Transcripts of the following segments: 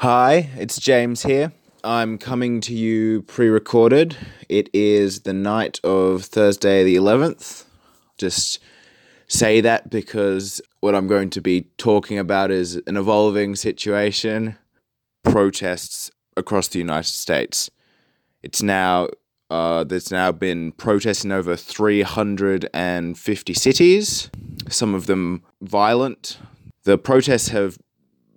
Hi, it's James here. I'm coming to you pre recorded. It is the night of Thursday, the 11th. Just say that because what I'm going to be talking about is an evolving situation protests across the United States. It's now, uh, there's now been protests in over 350 cities, some of them violent. The protests have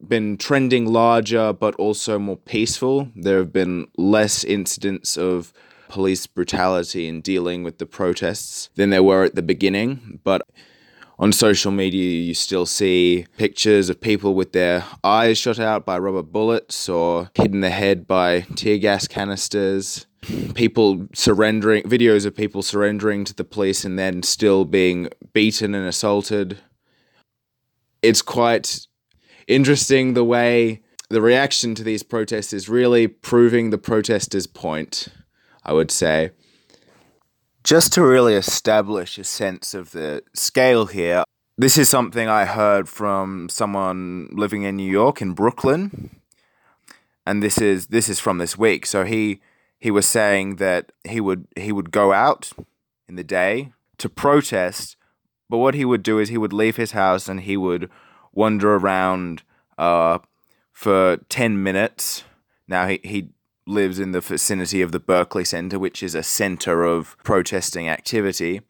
been trending larger but also more peaceful. There have been less incidents of police brutality in dealing with the protests than there were at the beginning. But on social media, you still see pictures of people with their eyes shot out by rubber bullets or hit in the head by tear gas canisters. People surrendering, videos of people surrendering to the police and then still being beaten and assaulted. It's quite interesting the way the reaction to these protests is really proving the protesters' point, I would say. Just to really establish a sense of the scale here, this is something I heard from someone living in New York in Brooklyn. And this is this is from this week. So he he was saying that he would he would go out in the day to protest, but what he would do is he would leave his house and he would wander around uh, for 10 minutes. Now, he, he lives in the vicinity of the Barclays Center, which is a center of protesting activity.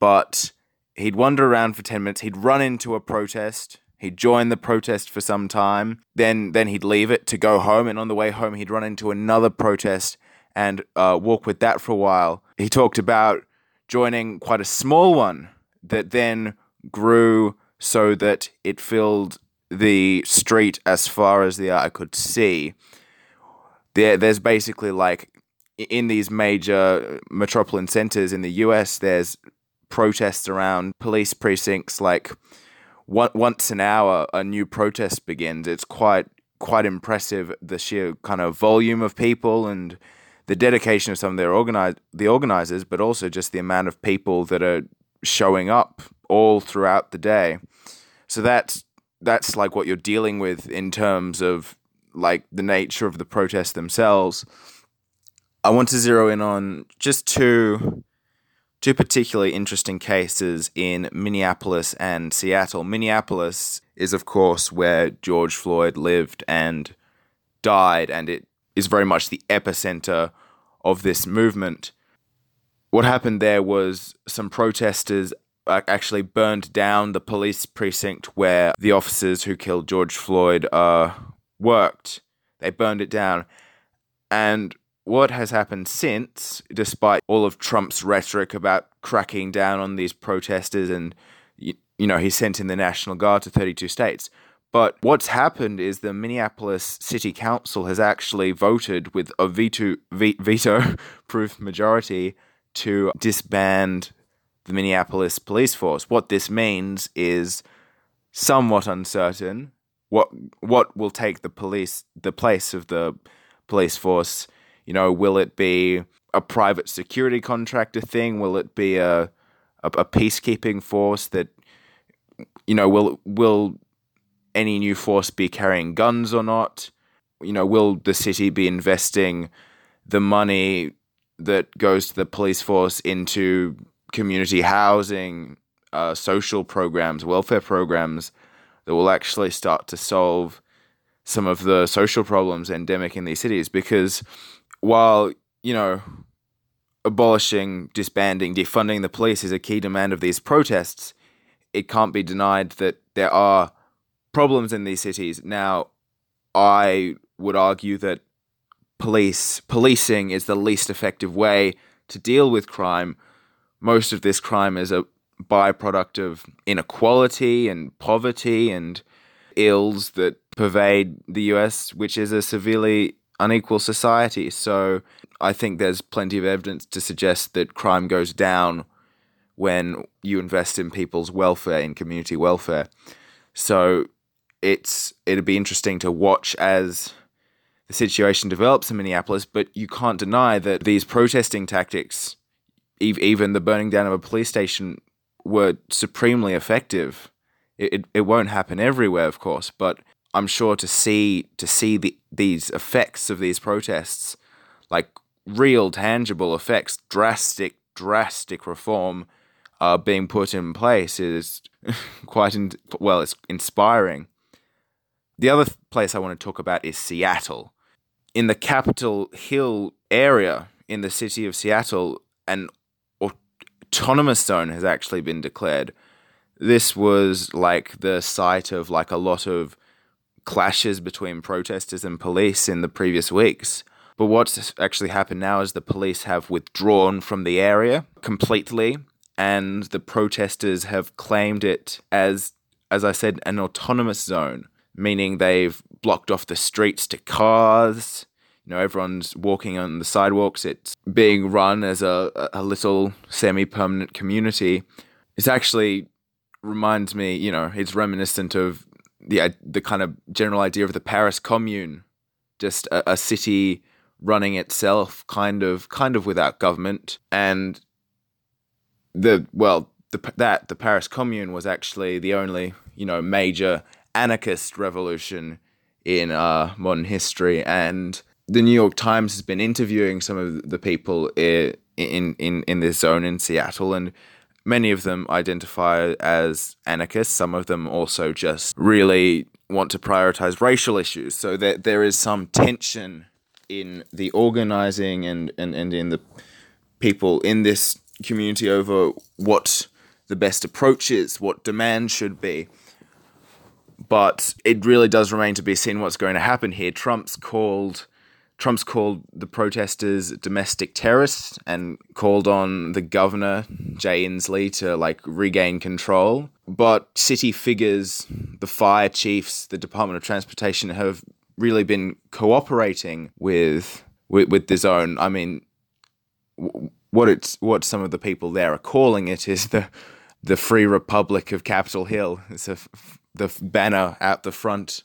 But he'd wander around for 10 minutes, he'd run into a protest. He'd join the protest for some time, then then he'd leave it to go home, and on the way home he'd run into another protest and uh, walk with that for a while. He talked about joining quite a small one that then grew so that it filled the street as far as the eye could see. There, there's basically like in these major metropolitan centers in the US, there's protests around police precincts. Like one, once an hour, a new protest begins. It's quite quite impressive the sheer kind of volume of people and the dedication of some of their organize the organizers, but also just the amount of people that are showing up all throughout the day. So that's that's like what you're dealing with in terms of like the nature of the protests themselves. I want to zero in on just two two particularly interesting cases in Minneapolis and Seattle. Minneapolis is of course where George Floyd lived and died and it is very much the epicenter of this movement. What happened there was some protesters actually burned down the police precinct where the officers who killed George Floyd uh, worked. They burned it down. And what has happened since, despite all of Trump's rhetoric about cracking down on these protesters and, you, you know, he sent in the National Guard to 32 states. But what's happened is the Minneapolis City Council has actually voted with a veto, veto proof majority to disband the Minneapolis police force. What this means is somewhat uncertain. What what will take the police the place of the police force? You know, will it be a private security contractor thing? Will it be a a, a peacekeeping force that you know will will any new force be carrying guns or not? You know, will the city be investing the money that goes to the police force into community housing, uh, social programs, welfare programs that will actually start to solve some of the social problems endemic in these cities. Because while, you know, abolishing, disbanding, defunding the police is a key demand of these protests, it can't be denied that there are problems in these cities. Now, I would argue that police policing is the least effective way to deal with crime most of this crime is a byproduct of inequality and poverty and ills that pervade the US, which is a severely unequal society. So I think there's plenty of evidence to suggest that crime goes down when you invest in people's welfare, in community welfare. So it's it'd be interesting to watch as the situation develops in Minneapolis, but you can't deny that these protesting tactics even the burning down of a police station were supremely effective. It, it, it won't happen everywhere, of course, but I'm sure to see to see the these effects of these protests, like real tangible effects, drastic, drastic reform uh, being put in place is quite, in, well, it's inspiring. The other th- place I want to talk about is Seattle. In the Capitol Hill area in the city of Seattle, an autonomous zone has actually been declared. This was like the site of like a lot of clashes between protesters and police in the previous weeks. But what's actually happened now is the police have withdrawn from the area completely, and the protesters have claimed it as, as I said, an autonomous zone, meaning they've blocked off the streets to cars. You know, everyone's walking on the sidewalks. It's being run as a, a little semi permanent community. It actually reminds me, you know, it's reminiscent of the the kind of general idea of the Paris Commune, just a, a city running itself, kind of kind of without government, and the well the that the Paris Commune was actually the only you know major anarchist revolution in uh, modern history, and the New York Times has been interviewing some of the people in in in, this zone in Seattle, and many of them identify as anarchists. Some of them also just really want to prioritize racial issues. So there, there is some tension in the organizing and, and, and in the people in this community over what the best approach is, what demand should be. But it really does remain to be seen what's going to happen here. Trump's called Trump's called the protesters domestic terrorists and called on the governor, Jay Inslee, to like regain control. But city figures, the fire chiefs, the Department of Transportation have really been cooperating with with, with the zone. I mean, what it's what some of the people there are calling it is the the Free Republic of Capitol Hill. It's a, the banner out the front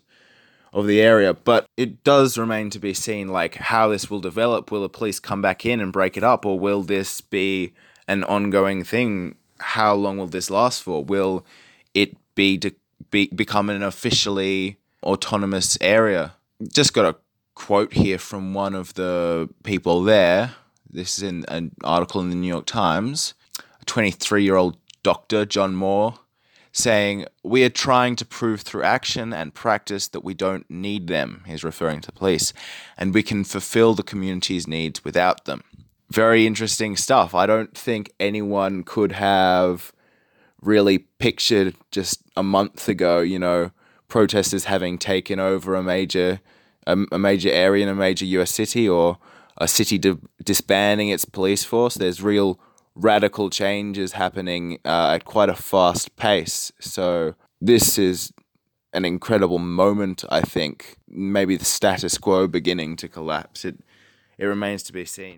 of the area. But it does remain to be seen like how this will develop. Will the police come back in and break it up, or will this be an ongoing thing? How long will this last for? Will it be, de- be become an officially autonomous area? Just got a quote here from one of the people there. This is in an article in the New York Times. A 23 year old doctor, John Moore, saying, We are trying to prove through action and practice that we don't need them. He's referring to police, and we can fulfill the community's needs without them. Very interesting stuff. I don't think anyone could have really pictured just a month ago, you know, protesters having taken over a major a, a major area in a major US city or a city di- disbanding its police force. There's real radical changes happening uh, at quite a fast pace. So this is an incredible moment. I think maybe the status quo beginning to collapse. It it remains to be seen.